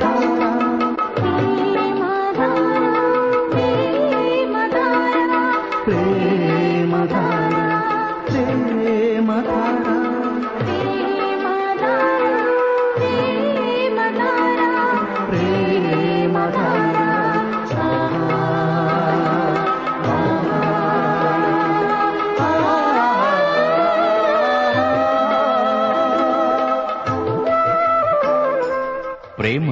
Thank.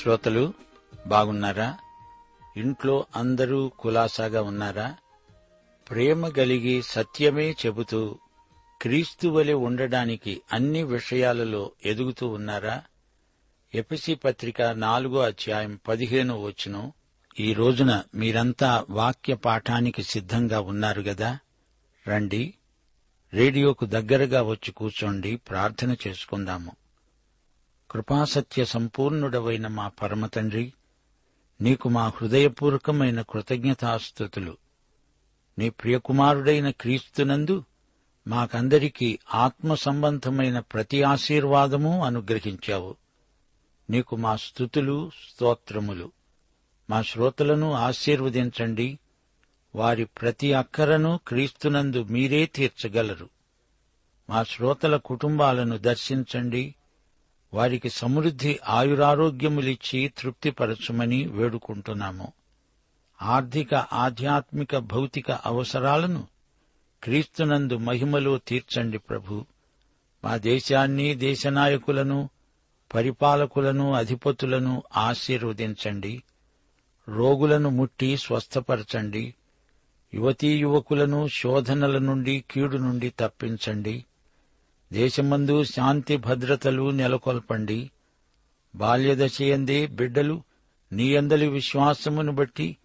శ్రోతలు బాగున్నారా? ఇంట్లో అందరూ కులాసాగా ఉన్నారా? ప్రేమ గలిగి సత్యమే చెబుతూ క్రీస్తు వలె ఉండడానికి అన్ని విషయాలలో ఎదుగుతూ ఉన్నారా? ఎపిసి పత్రిక నాలుగో అధ్యాయం పదిహేను వచ్చిన ఈ రోజున మీరంతా వాక్య పాఠానికి సిద్ధంగా ఉన్నారు గదా? రండి రేడియోకు దగ్గరగా వచ్చి కూర్చోండి ప్రార్థన చేసుకుందాము. కృపాసత్య సంపూర్ణుడవైన మా పరమతండ్రి నీకు మా హృదయపూర్వకమైన కృతజ్ఞతాస్థుతులు నీ ప్రియకుమారుడైన క్రీస్తునందు మాకందరికీ ఆత్మ సంబంధమైన ప్రతి ఆశీర్వాదము అనుగ్రహించావు. నీకు మా స్థుతులు స్తోత్రములు. మా శ్రోతలను ఆశీర్వదించండి. వారి ప్రతి అక్కరను క్రీస్తునందు మీరే తీర్చగలరు. మా శ్రోతల కుటుంబాలను దర్శించండి. వారికి సమృద్ధి ఆయురారోగ్యములిచ్చి తృప్తిపరచుమని వేడుకుంటున్నాము. ఆర్థిక ఆధ్యాత్మిక భౌతిక అవసరాలను క్రీస్తునందు మహిమలో తీర్చండి ప్రభు. మా దేశాన్ని దేశనాయకులను పరిపాలకులను అధిపతులను ఆశీర్వదించండి. రోగులను ముట్టి స్వస్థపరచండి. యువతీ యువకులను శోధనల నుండి కీడు నుండి తప్పించండి. దేశమందు శాంతి భద్రతలు నెలకొల్పండి. బాల్యదశయందే బిడ్డలు నీయందలి విశ్వాసమును బట్టి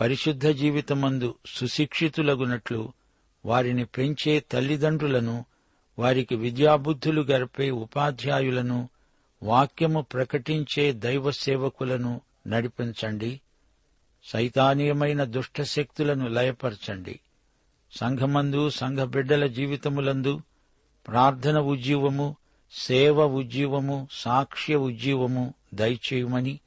పరిశుద్ధ జీవితమందు సుశిక్షితులగునట్లు వారిని పెంచే తల్లిదండ్రులను వారికి విద్యాబుద్ధులు గరిపే ఉపాధ్యాయులను వాక్యము ప్రకటించే దైవ సేవకులను నడిపించండి. సైతానీయమైన దుష్టశక్తులను లయపరచండి. సంఘమందు సంఘ బిడ్డల జీవితములందు ప్రార్థన ఉజ్జీవము సేవ ఉజ్జీవము సాక్ష్య ఉజ్జీవము దయచేయమని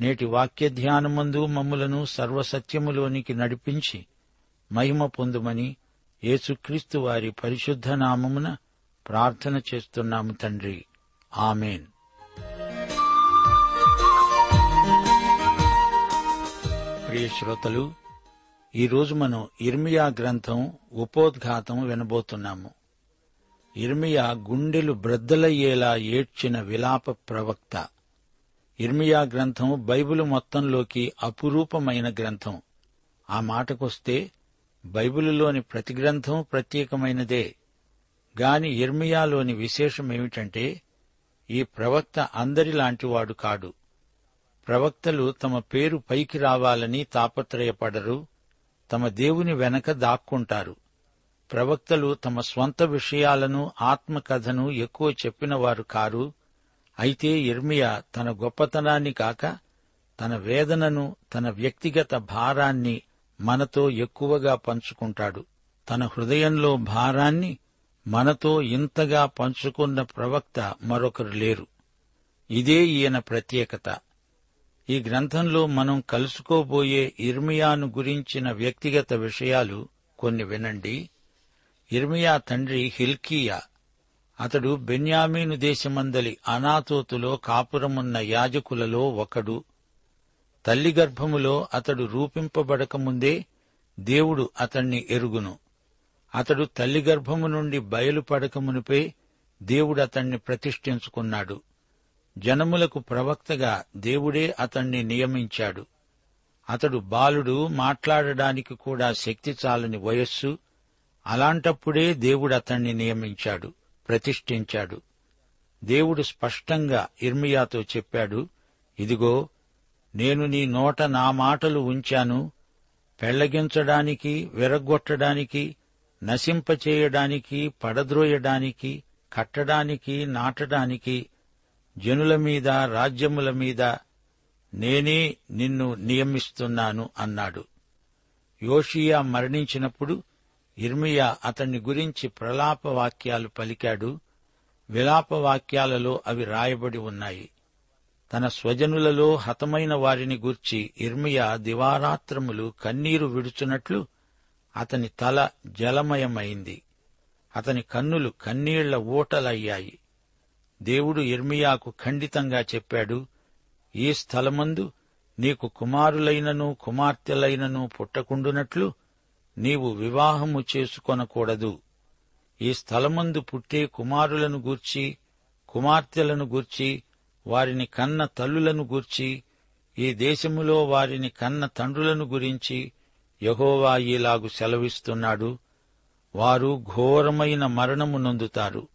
నేటి వాక్య ధ్యానమందు మమ్ములను సర్వసత్యములోనికి నడిపించి మహిమ పొందుమని యేసుక్రీస్తు వారి పరిశుద్ధ నామమున ప్రార్థన చేస్తున్నాము తండ్రి. ఆమెన్. ప్రియ శ్రోతలు ఈరోజు మనం ఇర్మియా గ్రంథం ఉపోద్ఘాతం వినబోతున్నాము. ఇర్మియా గుండెలు బ్రద్దలయ్యేలా ఏడ్చిన విలాప ప్రవక్త. ఇర్మియా గ్రంథం బైబిలు మొత్తంలోకి అపురూపమైన గ్రంథం. ఆ మాటకొస్తే బైబిలులోని ప్రతి గ్రంథం ప్రత్యేకమైనదే. గాని ఇర్మియాలోని విశేషమేమిటంటే ఈ ప్రవక్త అందరిలాంటివాడు కాడు. ప్రవక్తలు తమ పేరు పైకి రావాలని తాపత్రయపడరు తమ దేవుని వెనక దాక్కుంటారు. ప్రవక్తలు తమ స్వంత విషయాలను ఆత్మకథను ఎక్కువ చెప్పినవారు కారు. అయితే ఇర్మియా తన గొప్పతనాన్ని కాక తన వేదనను తన వ్యక్తిగత భారాన్ని మనతో ఎక్కువగా పంచుకుంటాడు. తన హృదయంలో భారాన్ని మనతో ఇంతగా పంచుకున్న ప్రవక్త మరొకరు లేరు. ఇదే ఈయన ప్రత్యేకత. ఈ గ్రంథంలో మనం కలుసుకోబోయే ఇర్మియాను గురించిన వ్యక్తిగత విషయాలు కొన్ని వినండి. ఇర్మియా తండ్రి హిల్కియా. అతడు బెన్యామీను దేశమందలి అనాతోతులో కాపురమున్న యాజకులలో ఒకడు. తల్లి గర్భములో అతడు రూపింపబడకముందే దేవుడు అతణ్ణి ఎరుగును. అతడు తల్లి గర్భము నుండి బయలుపడకమునిపై దేవుడు అతణ్ణి ప్రతిష్ఠించుకున్నాడు. జనములకు ప్రవక్తగా దేవుడే అతణ్ణి నియమించాడు. అతడు బాలుడు మాట్లాడడానికి కూడా శక్తి చాలని వయస్సు అలాంటప్పుడే దేవుడు అతణ్ణి నియమించాడు ప్రతిష్ఠించాడు. దేవుడు స్పష్టంగా ఇర్మియాతో చెప్పాడు ఇదిగో నేను నీ నోట నా మాటలు ఉంచాను పెళ్ళగించడానికి విరగొట్టడానికి నశింపచేయడానికి పడద్రోయడానికి కట్టడానికి నాటడానికి జనుల మీద రాజ్యముల మీద నేనే నిన్ను నియమిస్తున్నాను అన్నాడు. యోషియా మరణించినప్పుడు ఇర్మియా అతన్ని గురించి ప్రలాప వాక్యాలు పలికాడు. విలాప వాక్యాలలో అవి రాయబడి ఉన్నాయి. తన స్వజనులలో హతమైన వారిని గూర్చి ఇర్మియా దివారాత్రములు కన్నీరు విడుచున్నట్లు అతని తల జలమయమైంది. అతని కన్నులు కన్నీళ్ళ ఊటలయ్యాయి. దేవుడు ఇర్మియాకు ఖండితంగా చెప్పాడు ఈ స్థలమందు నీకు కుమారులైనను కుమార్తెలైనను పుట్టకుండునట్లు నీవు వివాహము చేసుకొనకూడదు. ఈ స్థలమందు పుట్టే కుమారులను గూర్చి కుమార్తెలను గూర్చి వారిని కన్న తల్లులను గూర్చి ఈ దేశములో వారిని కన్న తండ్రులను గురించి యహోవా ఈలాగు సెలవిస్తున్నాడు. వారు ఘోరమైన మరణము నొందుతారు.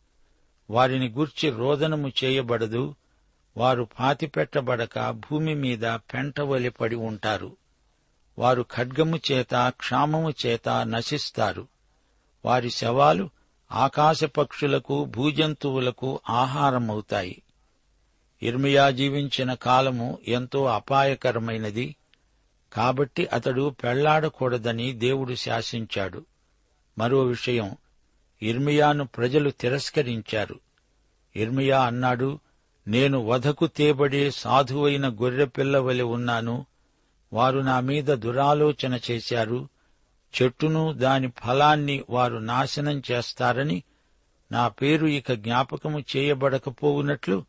వారిని గూర్చి రోదనము చేయబడదు. వారు పాతిపెట్టబడక భూమి మీద పెంటవలి పడి ఉంటారు. వారు ఖడ్గము చేత క్షామము చేత నశిస్తారు. వారి శవాలు ఆకాశ పక్షులకు భూజంతువులకు ఆహారమవుతాయి. ఇర్మియా జీవించిన కాలము ఎంతో అపాయకరమైనది. కాబట్టి అతడు పెళ్ళాడకూడదని దేవుడు శాసించాడు. మరో విషయం ఇర్మియాను ప్రజలు తిరస్కరించారు. ఇర్మియా అన్నాడు నేను వధకు తేబడే సాధువైన గొర్రెపిల్లవలి ఉన్నాను. వారు నా మీద దురాలోచన చేశారు. చెట్టును దాని ఫలాన్ని వారు నాశనం చేస్తారని నా పేరు ఇక జ్ఞాపకము చేయబడకపోవునట్లు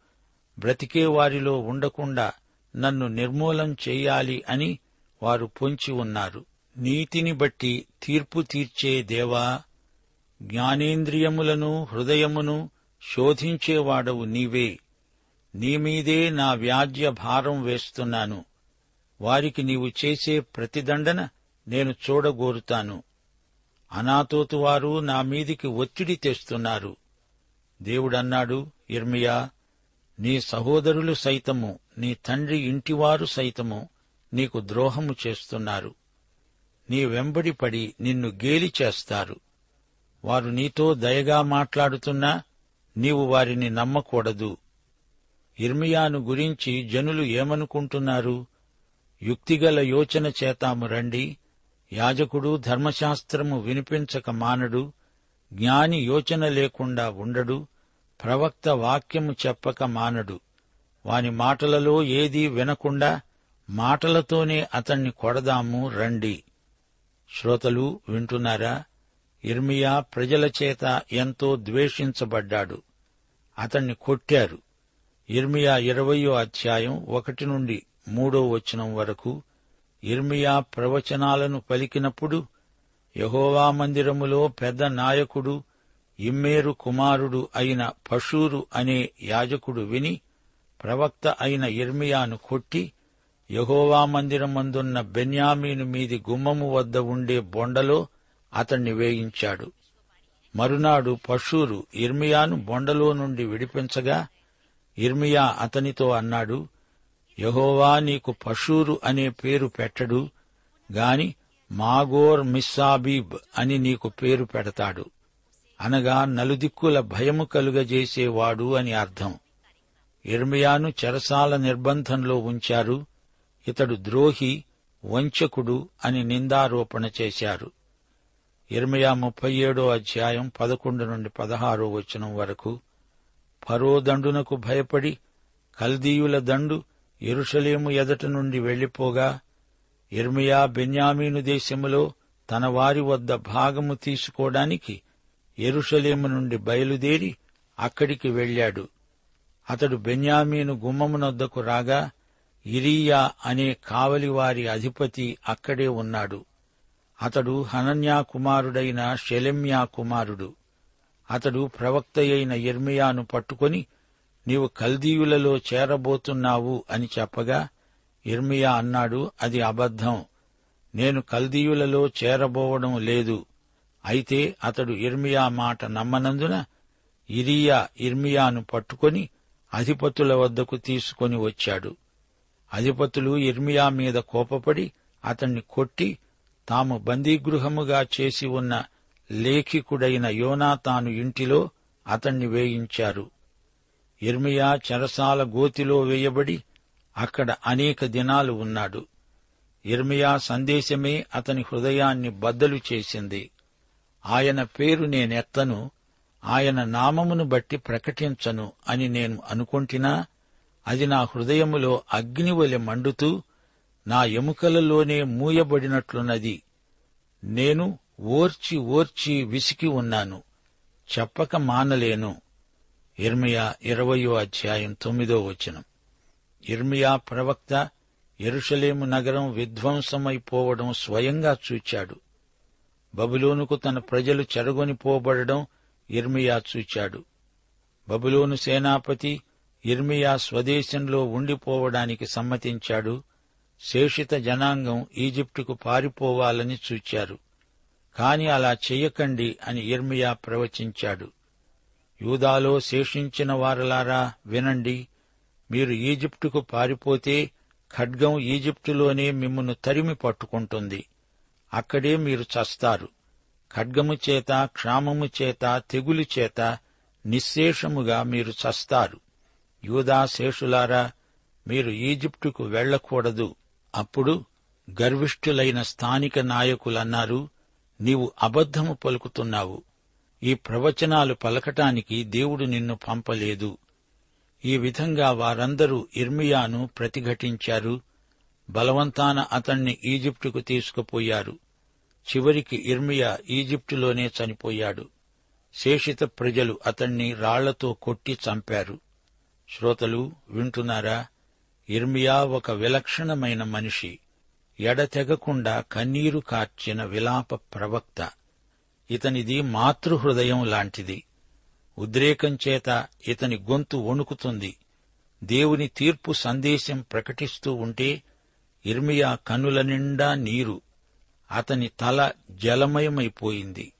బ్రతికే వారిలో ఉండకుండా నన్ను నిర్మూలం చెయ్యాలి అని వారు పొంచి ఉన్నారు. నీతిని బట్టి తీర్పు తీర్చే దేవా జ్ఞానేంద్రియములను హృదయమును శోధించేవాడవు నీవే. నీమీదే నా వ్యాజ్య భారం వేస్తున్నాను. వారికి నీవు చేసే ప్రతిదండన నేను చూడగోరుతాను. అనాతోతు వారు నా మీదికి ఒత్తిడి తెస్తున్నారు. దేవుడన్నాడు ఇర్మియా నీ సహోదరులు సైతము నీ తండ్రి ఇంటివారు సైతము నీకు ద్రోహము చేస్తున్నారు. నీ వెంబడి పడి నిన్ను గేలి చేస్తారు. వారు నీతో దయగా మాట్లాడుతున్నా నీవు వారిని నమ్మకూడదు. ఇర్మియాను గురించి జనులు ఏమనుకుంటున్నారు? యుక్తిగల యోచన చేతాము రండి. యాజకుడు ధర్మశాస్త్రము వినిపించక మానడు. జ్ఞాని యోచన లేకుండా ఉండడు. ప్రవక్త వాక్యము చెప్పక మానడు. వాని మాటలలో ఏదీ వినకుండా మాటలతోనే అతణ్ణి కొడదాము రండి. శ్రోతలు వింటున్నారా? ఇర్మియా ప్రజల చేత ఎంతో ద్వేషించబడ్డాడు. అతణ్ణి కొట్టారు. ఇర్మియా ఇరవయో అధ్యాయం ఒకటి నుండి మూడో వచనం వరకు ఇర్మియా ప్రవచనాలను పలికినప్పుడు యహోవా మందిరములో పెద్ద నాయకుడు ఇమ్మేరు కుమారుడు అయిన పషూరు అనే యాజకుడు విని ప్రవక్త అయిన ఇర్మియాను కొట్టి యహోవా మందిరమందున్న బెన్యామీను మీది గుమ్మము వద్ద ఉండే బొండలో అతణ్ణి వేయించాడు. మరునాడు పషూరు ఇర్మియాను బొండలో నుండి విడిపించగా ఇర్మియా అతనితో అన్నాడు యహోవా నీకు పషూరు అనే పేరు పెట్టడు గాని మాగోర్ మిస్సాబీబ్ అని నీకు పేరు పెడతాడు. అనగా నలుదిక్కుల భయము కలుగజేసేవాడు అని అర్థం. ఇర్మియాను చెరసాల నిర్బంధంలో ఉంచారు ఇతడు ద్రోహి వంచకుడు అని నిందారోపణ చేశారు. ఇర్మియా ముప్పై ఏడో అధ్యాయం పదకొండు నుండి పదహారో వచనం వరకు ఫరో దండునకు భయపడి కల్దీయుల దండు ఎరుషలేము ఎదట నుండి వెళ్ళిపోగా ఇర్మియా బెన్యామీను దేశములో తన వారి వద్ద భాగము తీసుకోవడానికి ఎరుషలేము నుండి బయలుదేరి అక్కడికి వెళ్ళాడు అతడు బెన్యామీను గుమ్మమునొద్దకు రాగా ఇరియా అనే కావలివారి అధిపతి అక్కడే ఉన్నాడు. అతడు హనన్యా కుమారుడైన షెలెమ్యా కుమారుడు. అతడు ప్రవక్త అయిన ఇర్మియాను పట్టుకొని నీవు కల్దీయులలో చేరబోతున్నావు అని చెప్పగా ఇర్మియా అన్నాడు అది అబద్ధం. నేను కల్దీయులలో చేరబోవడం లేదు. అయితే అతడు ఇర్మియా మాట నమ్మనందున ఇరియా ఇర్మియాను పట్టుకొని అధిపతుల వద్దకు తీసుకొని వచ్చాడు. అధిపతులు ఇర్మియా మీద కోపపడి అతణ్ణి కొట్టి తాము బందీగృహముగా చేసి ఉన్న లేఖికుడైన యోనాతాను ఇంటిలో అతణ్ణి వేయించారు. ఇర్మియా చెరసాల గోతిలో వేయబడి అక్కడ అనేక దినాలు ఉన్నాడు. ఇర్మియా సందేశమే అతని హృదయాన్ని బద్దలు చేసింది. ఆయన పేరు నేనెత్తను ఆయన నామమును బట్టి ప్రకటించను అని నేను అనుకొంటినా అది నా హృదయములో అగ్నివలె మండుతూ నా ఎముకలలోనే మూయబడినట్లున్నది. నేను ఓర్చి ఓర్చి విసికి ఉన్నాను చెప్పక మానలేను. ఇర్మియా ఇరవయో అధ్యాయం తొమ్మిదో వచనం. ఇర్మియా ప్రవక్త ఎరుషలేము నగరం విధ్వంసమైపోవడం స్వయంగా చూచాడు. బబులోనుకు తన ప్రజలు చెరగొనిపోబడడం ఇర్మియా చూచాడు. బబులోను సేనాపతి ఇర్మియా స్వదేశంలో ఉండిపోవడానికి సమ్మతించాడు. శేషిత జనాంగం ఈజిప్టుకు పారిపోవాలని చూచారు. కాని అలా చెయ్యకండి అని ఇర్మియా ప్రవచించాడు. యూదాలో శేషించిన వారలారా వినండి. మీరు ఈజిప్టుకు పారిపోతే ఖడ్గం ఈజిప్టులోనే మిమ్మను తరిమి పట్టుకుంటుంది. అక్కడే మీరు చస్తారు. ఖడ్గము చేత క్షామము చేత తెగులు చేత నిశ్శేషముగా మీరు చస్తారు. యూదా శేషులారా మీరు ఈజిప్టుకు వెళ్ళకూడదు అప్పుడు గర్విష్ఠులైన స్థానిక నాయకులన్నారు నీవు అబద్ధము పలుకుతున్నావు. ఈ ప్రవచనాలు పలకటానికి దేవుడు నిన్ను పంపలేదు. ఈ విధంగా వారందరూ ఇర్మియాను ప్రతిఘటించారు. బలవంతాన అతణ్ణి ఈజిప్టుకు తీసుకుపోయారు. చివరికి ఇర్మియా ఈజిప్టులోనే చనిపోయాడు. శేషిత ప్రజలు అతణ్ణి రాళ్ళతో కొట్టి చంపారు. శ్రోతలు వింటున్నారా? ఇర్మియా ఒక విలక్షణమైన మనిషి. ఎడతెగకుండా కన్నీరు కార్చిన విలాప ప్రవక్త. ఇతనిది మాతృహృదయం లాంటిది. ఉద్రేకం చేత ఇతని గొంతు వణుకుతుంది. దేవుని తీర్పు సందేశం ప్రకటిస్తూ ఉంటే ఇర్మియా కనుల నిండా నీరు. అతని తల జలమయమైపోయింది.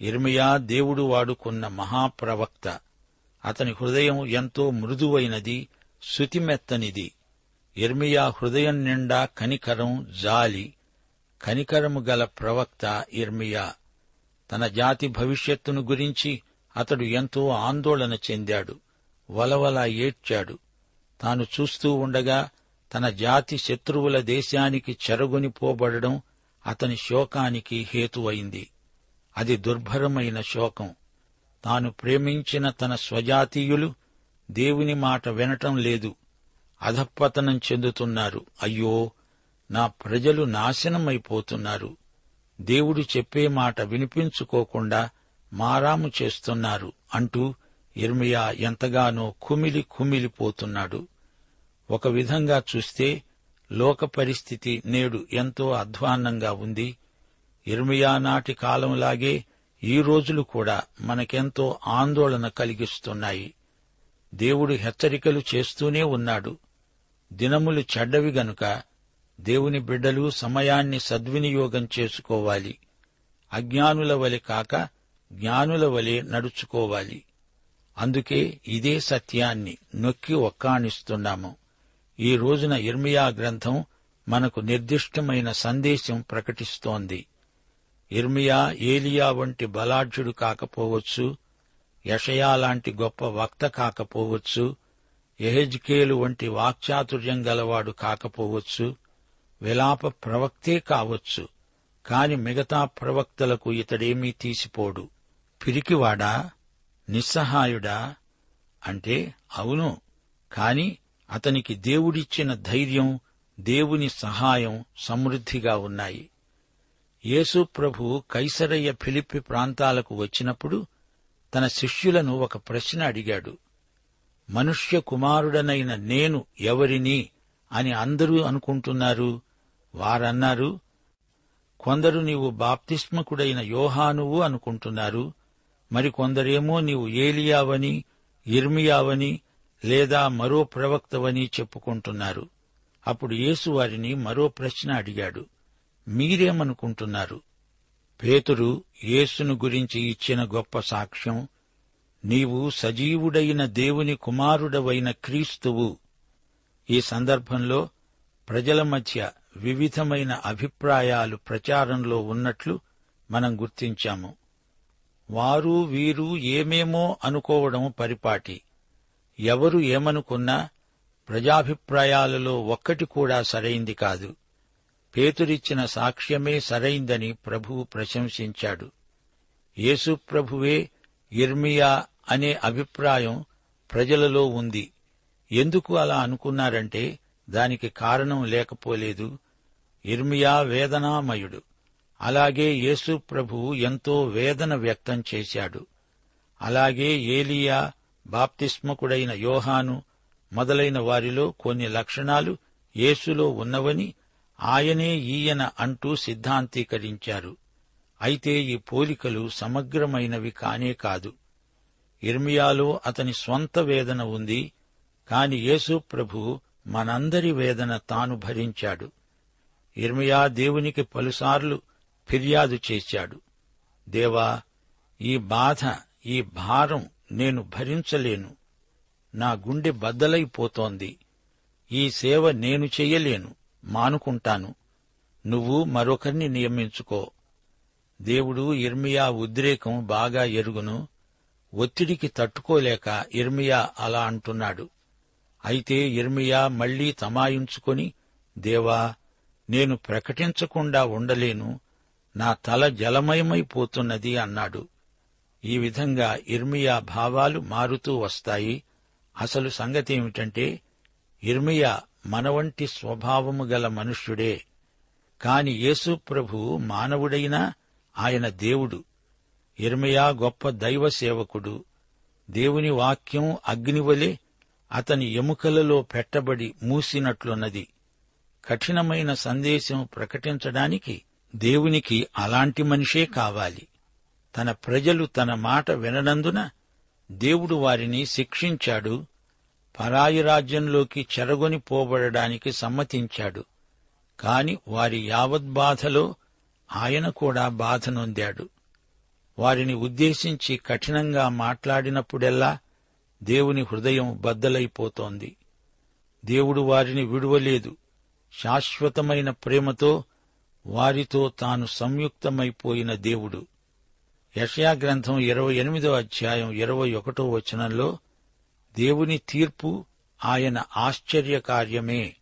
ఇర్మియా దేవుడు వాడుకున్న మహాప్రవక్త. అతని హృదయం ఎంతో మృదువైనది శుతిమెత్తనిది. ఇర్మియా హృదయం నిండా కనికరం జాలి. కనికరము గల ప్రవక్త ఇర్మియా. తన జాతి భవిష్యత్తును గురించి అతడు ఎంతో ఆందోళన చెందాడు. వలవలా ఏడ్చాడు. తాను చూస్తూ ఉండగా తన జాతి శత్రువుల దేశానికి చెరగొనిపోబడడం అతని శోకానికి హేతువైంది. అది దుర్భరమైన శోకం. తాను ప్రేమించిన తన స్వజాతీయులు దేవుని మాట వినటం లేదు. అధపతనం చెందుతున్నారు. అయ్యో నా ప్రజలు నాశనమైపోతున్నారు. దేవుడు చెప్పే మాట వినిపించుకోకుండా మారాము చేస్తున్నారు అంటూ ఇర్మియా ఎంతగానో కుమిలి కుమిలిపోతున్నాడు. ఒక విధంగా చూస్తే లోక పరిస్థితి నేడు ఎంతో అధ్వాన్నంగా ఉంది. ఇర్మియా నాటి కాలంలాగే ఈ రోజులు కూడా మనకెంతో ఆందోళన కలిగిస్తున్నాయి. దేవుడు హెచ్చరికలు చేస్తూనే ఉన్నాడు. దినములు చెడ్డవి గనుక దేవుని బిడ్డలు సమయాన్ని సద్వినియోగం చేసుకోవాలి. అజ్ఞానుల వలె కాక జ్ఞానుల వలె నడుచుకోవాలి. అందుకే ఇదే సత్యాన్ని నొక్కి ఒక్కానిస్తున్నాము. ఈ రోజున ఇర్మియా గ్రంథం మనకు నిర్దిష్టమైన సందేశం ప్రకటిస్తోంది. ఇర్మియా ఏలియా వంటి బలాఢ్యుడు కాకపోవచ్చు యషయా లాంటి గొప్ప వక్త కాకపోవచ్చు ఎహెజ్కేలు వంటి వాక్చాతుర్యం గలవాడు కాకపోవచ్చు విలాప ప్రవక్తే కావచ్చు. కాని మిగతా ప్రవక్తలకు ఇతడేమీ తీసిపోడు. పిరికివాడా? నిస్సహాయుడా? అంటే అవును. కాని అతనికి దేవుడిచ్చిన ధైర్యం దేవుని సహాయం సమృద్ధిగా ఉన్నాయి. యేసు ప్రభు కైసరయ్య ఫిలిప్పి ప్రాంతాలకు వచ్చినప్పుడు తన శిష్యులను ఒక ప్రశ్న అడిగాడు. మనుష్య కుమారుడనైన నేను ఎవరిని అని అందరూ అనుకుంటున్నారు? వారన్నారు కొందరు నీవు బాప్తిస్మకుడైన యోహానువు అనుకుంటున్నారు. మరికొందరేమో నీవు ఏలియావని ఇర్మియావని లేదా మరో ప్రవక్తవని చెప్పుకుంటున్నారు. అప్పుడు యేసు వారిని మరో ప్రశ్న అడిగాడు మీరేమనుకుంటున్నారు? పేతురు యేసును గురించి ఇచ్చిన గొప్ప సాక్ష్యం నీవు సజీవుడైన దేవుని కుమారుడవైన క్రీస్తువు. ఈ సందర్భంలో ప్రజల మధ్య వివిధమైన అభిప్రాయాలు ప్రచారంలో ఉన్నట్లు మనం గుర్తించాము. వారు వీరు ఏమేమో అనుకోవడం పరిపాటి. ఎవరు ఏమనుకున్నా ప్రజాభిప్రాయాలలో ఒక్కటి కూడా సరైంది కాదు. పేతురిచ్చిన సాక్ష్యమే సరైందని ప్రభువు ప్రశంసించాడు. యేసు ప్రభువే ఇర్మియా అనే అభిప్రాయం ప్రజలలో ఉంది. ఎందుకు అలా అనుకున్నారంటే దానికి కారణం లేకపోలేదు. ఇర్మియా వేదనామయుడు. అలాగే యేసు ప్రభువు ఎంతో వేదన వ్యక్తం చేశాడు. అలాగే ఏలియా బాప్తిస్మకుడైన యోహాను మొదలైన వారిలో కొన్ని లక్షణాలు యేసులో ఉన్నవని ఆయనే ఈయన అంటూ సిద్ధాంతీకరించారు. అయితే ఈ పోలికలు సమగ్రమైనవి కానే కాదు. ఇర్మియాలో అతని స్వంత వేదన ఉంది. కాని యేసు ప్రభు మనందరి వేదన తాను భరించాడు. ఇర్మియా దేవునికి పలుసార్లు ఫిర్యాదు చేశాడు. దేవా ఈ బాధ ఈ భారం నేను భరించలేను. నా గుండె బద్దలైపోతోంది. ఈ సేవ నేను చెయ్యలేను మానుకుంటాను. నువ్వు మరొకరిని నియమించుకో. దేవుడు ఇర్మియా ఉద్రేకం బాగా ఎరుగును. ఒత్తిడికి తట్టుకోలేక ఇర్మియా అలా అంటున్నాడు. అయితే ఇర్మియా మళ్ళీ తమాయించుకొని దేవా నేను ప్రకటించకుండా ఉండలేను. నా తల జలమయమైపోతున్నది అన్నాడు. ఈ విధంగా ఇర్మియా భావాలు మారుతూ వస్తాయి. అసలు సంగతేమిటంటే ఇర్మియా మనవంటి స్వభావము గల మనుష్యుడే. కాని యేసు ప్రభు మానవుడైనా ఆయన దేవుడు. ఇర్మియా గొప్ప దైవ సేవకుడు. దేవుని వాక్యం అగ్నివలే అతని ఎముకలలో పెట్టబడి మూసినట్లున్నది. కఠినమైన సందేశం ప్రకటించడానికి దేవునికి అలాంటి మనిషే కావాలి. తన ప్రజలు తన మాట విననందున దేవుడు వారిని శిక్షించాడు పరాయి రాజ్యంలోకి చెరగొని పోబడడానికి సమ్మతించాడు. కాని వారి యావద్బాధలో ఆయన కూడా బాధ నొందాడు. వారిని ఉద్దేశించి కఠినంగా మాట్లాడినప్పుడెల్లా దేవుని హృదయం బద్దలైపోతోంది. దేవుడు వారిని విడువలేదు. శాశ్వతమైన ప్రేమతో వారితో తాను సంయుక్తమైపోయిన దేవుడు. యషయా గ్రంథం ఇరవై ఎనిమిదో అధ్యాయం ఇరవై ఒకటో వచనంలో దేవుని తీర్పు ఆయన ఆశ్చర్య కార్యమే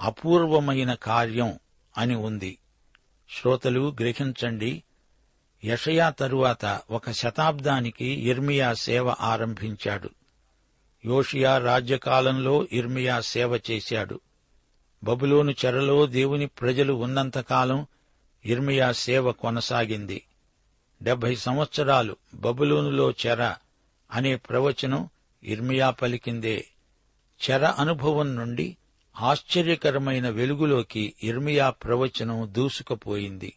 అపూర్వమైన కార్యం అని ఉంది. శ్రోతలు గ్రహించండి. యషయా తరువాత ఒక శతాబ్దానికి ఇర్మియా సేవ ఆరంభించాడు. యోషియా రాజ్యకాలంలో ఇర్మియా సేవ చేశాడు. బబులోను చెరలో దేవుని ప్రజలు ఉన్నంతకాలం ఇర్మియా సేవ కొనసాగింది. డెబ్బై సంవత్సరాలు బబులోనులో చెర అనే ప్రవచనం ఇర్మియా పలికిందే. చెర అనుభవం నుండి ఆశ్చర్యకరమైన వెలుగులోకి ఇర్మియా ప్రవచనం దూసుకుపోయింది.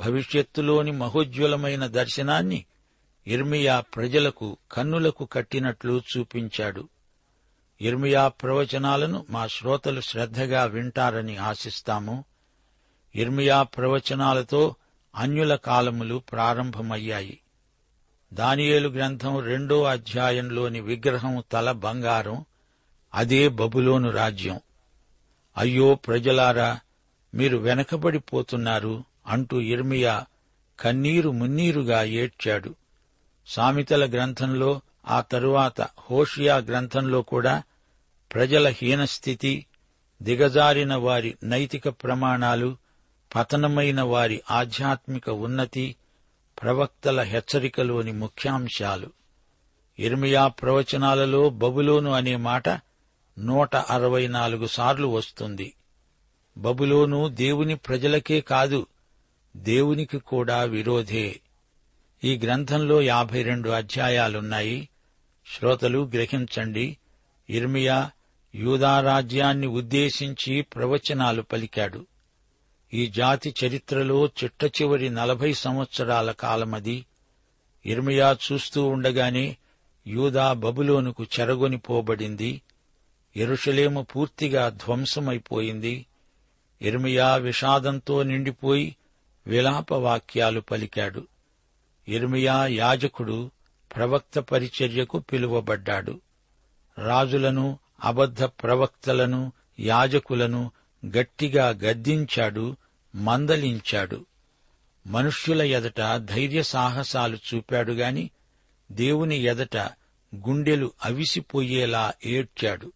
భవిష్యత్తులోని మహోజ్వలమైన దర్శనాన్ని ఇర్మియా ప్రజలకు కన్నులకు కట్టినట్లు చూపించాడు. ఇర్మియా ప్రవచనాలను మా శ్రోతలు శ్రద్ధగా వింటారని ఆశిస్తాము. ఇర్మియా ప్రవచనాలతో అన్యుల కాలములు ప్రారంభమయ్యాయి. దానియేలు గ్రంథం రెండో అధ్యాయంలోని విగ్రహం తల బంగారం అదే బబులోను రాజ్యం. అయ్యో ప్రజలారా మీరు వెనకబడిపోతున్నారు అంటూ ఇర్మియా కన్నీరు మున్నీరుగా ఏడ్చాడు. సామెతల గ్రంథంలో ఆ తరువాత హోషియా గ్రంథంలో కూడా ప్రజల హీనస్థితి దిగజారిన వారి నైతిక ప్రమాణాలు పతనమైన వారి ఆధ్యాత్మిక ఉన్నతి ప్రవక్తల హెచ్చరికలోని ముఖ్యాంశాలు. ఇర్మియా ప్రవచనాలలో బబులోను అనే మాట నూట అరవై నాలుగు సార్లు వస్తుంది. బబులోను దేవుని ప్రజలకే కాదు దేవునికి కూడా విరోధే. ఈ గ్రంథంలో యాభై రెండు అధ్యాయాలున్నాయి. శ్రోతలు గ్రహించండి. ఇర్మియా యూదారాజ్యాన్ని ఉద్దేశించి ప్రవచనాలు పలికాడు. ఈ జాతి చరిత్రలో చిట్ట చివరి నలభై సంవత్సరాల కాలమది. ఇర్మియా చూస్తూ ఉండగానే యూదా బబులోనుకు చెరగొనిపోబడింది ఎరుషలేము పూర్తిగా ధ్వంసమైపోయింది. ఇర్మియా విషాదంతో నిండిపోయి విలాప వాక్యాలు పలికాడు. ఇర్మియా యాజకుడు ప్రవక్త పరిచర్యకు పిలువబడ్డాడు. రాజులను అబద్ధ ప్రవక్తలను యాజకులను గట్టిగా గద్దించాడు మందలించాడు. మనుష్యుల ఎదట ధైర్య సాహసాలు చూపాడుగాని దేవుని ఎదట గుండెలు అవిసిపోయేలా ఏడ్చాడు.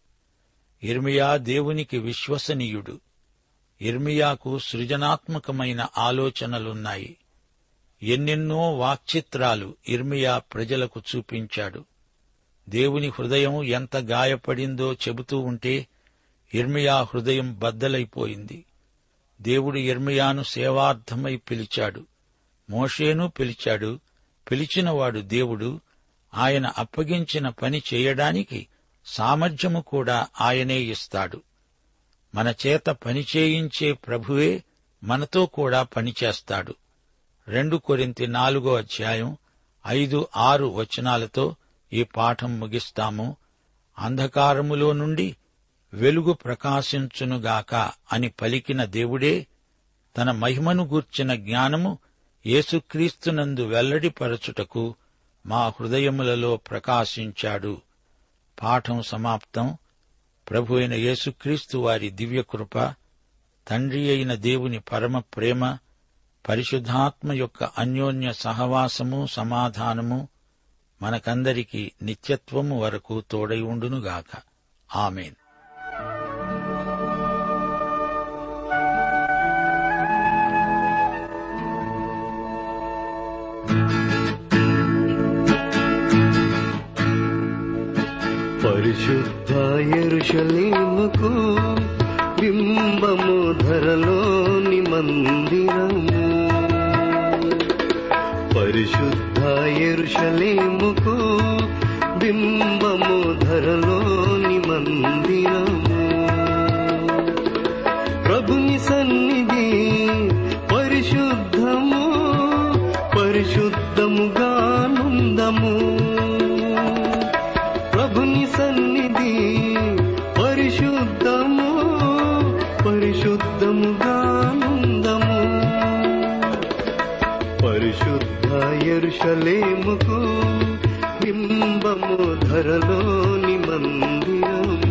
ఇర్మియా దేవునికి విశ్వసనీయుడు. ఇర్మియాకు సృజనాత్మకమైన ఆలోచనలున్నాయి. ఎన్నెన్నో వాక్చిత్రాలు ఇర్మియా ప్రజలకు చూపించాడు. దేవుని హృదయం ఎంత గాయపడిందో చెబుతూ ఉంటే ఇర్మియా హృదయం బద్దలైపోయింది. దేవుడు ఇర్మియాను సేవార్థమై పిలిచాడు. మోషేను పిలిచాడు. పిలిచినవాడు దేవుడు ఆయన అప్పగించిన పని చేయడానికి సామర్థ్యము కూడా ఆయనే ఇస్తాడు. మన చేత పని చేయించే ప్రభువే మనతో కూడా పనిచేస్తాడు రెండు కొరింతి నాలుగో అధ్యాయం ఐదు ఆరు వచనాలతో ఈ పాఠం ముగిస్తాము. అంధకారములో నుండి వెలుగు ప్రకాశించునుగాక అని పలికిన దేవుడే తన మహిమను గూర్చిన జ్ఞానము యేసుక్రీస్తునందు వెల్లడిపరచుటకు మా హృదయములలో ప్రకాశించాడు. పాఠం సమాప్తం. ప్రభు అయిన యేసుక్రీస్తు వారి దివ్యకృప తండ్రి అయిన దేవుని పరమ ప్రేమ పరిశుద్ధాత్మ యొక్క అన్యోన్య సహవాసము సమాధానము మనకందరికీ నిత్యత్వము వరకు తోడై ఉండునుగాక. ఆమెన్. పరిశుద్ధ ఎరుషలీ ధరలోని మందిరము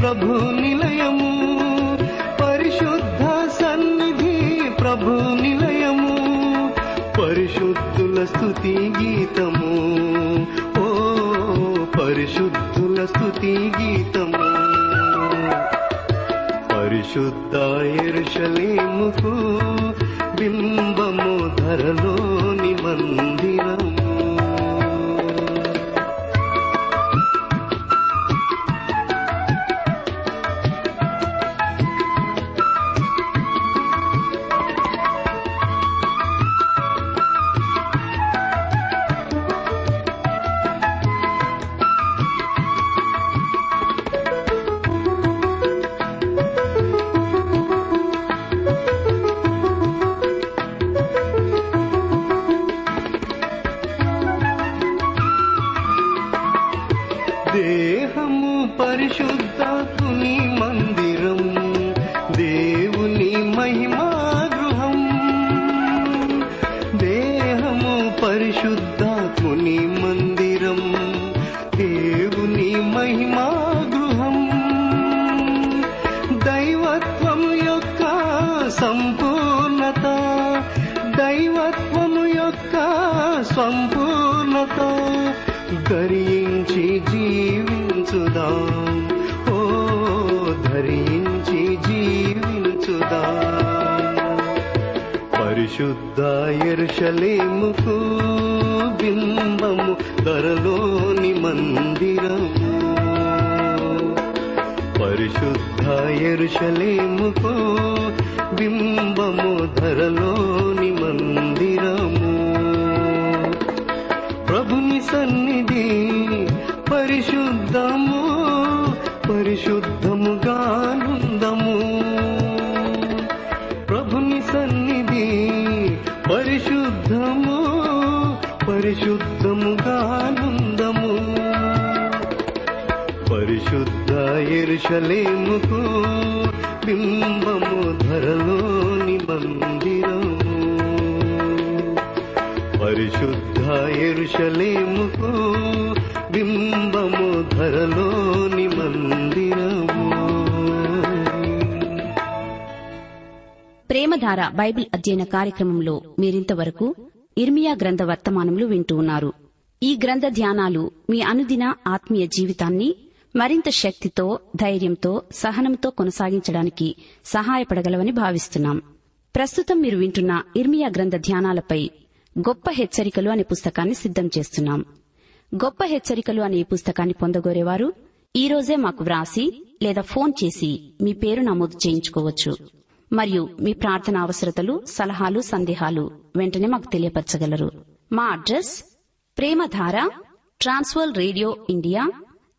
ప్రభు నిలయము. పరిశుద్ధ సన్నిధి ప్రభు నిలయము. పరిశుద్ధుల స్థుతి గీతము. ఓ పరిశుద్ధుల స్థుతి గీతము. పరిశుద్ధ ఎరుషలేముకు బింబము ధరలోని మందిరము దేహము పరిశుద్ధాత్ముని మంది ఎరుషలేముకు బింబము ధరలోని మందిరము. పరిశుద్ధ ఎరుషలేముకు బింబము ధరలోని మందిరము. ఎరుషలేముకు బింబము ధరలోని మందిరము పరిశుద్ధ ఎరుషలేముకు బింబము ధరలోని మందిరము. ప్రేమధార బైబిల్ అధ్యయన కార్యక్రమంలో మీరింతవరకు ఇర్మియా గ్రంథ వర్తమానములు వింటూ ఉన్నారు. ఈ గ్రంథ ధ్యానాలు మీ అనుదిన ఆత్మీయ జీవితాన్ని మరింత శక్తితో ధైర్యంతో సహనంతో కొనసాగించడానికి సహాయపడగలవని భావిస్తున్నాం. ప్రస్తుతం మీరు వింటున్న ఇర్మియా గ్రంథ ధ్యానాలపై గొప్ప హెచ్చరికలు అనే పుస్తకాన్ని సిద్దం చేస్తున్నాం. గొప్ప హెచ్చరికలు అనే ఈ పుస్తకాన్ని పొందగోరేవారు ఈ రోజే మాకు వ్రాసి లేదా ఫోన్ చేసి మీ పేరు నమోదు చేయించుకోవచ్చు. మరియు మీ ప్రార్థన అవసరతలు సలహాలు సందేహాలు వెంటనే మాకు తెలియపరచగలరు. మా address Premadhara Trans World radio India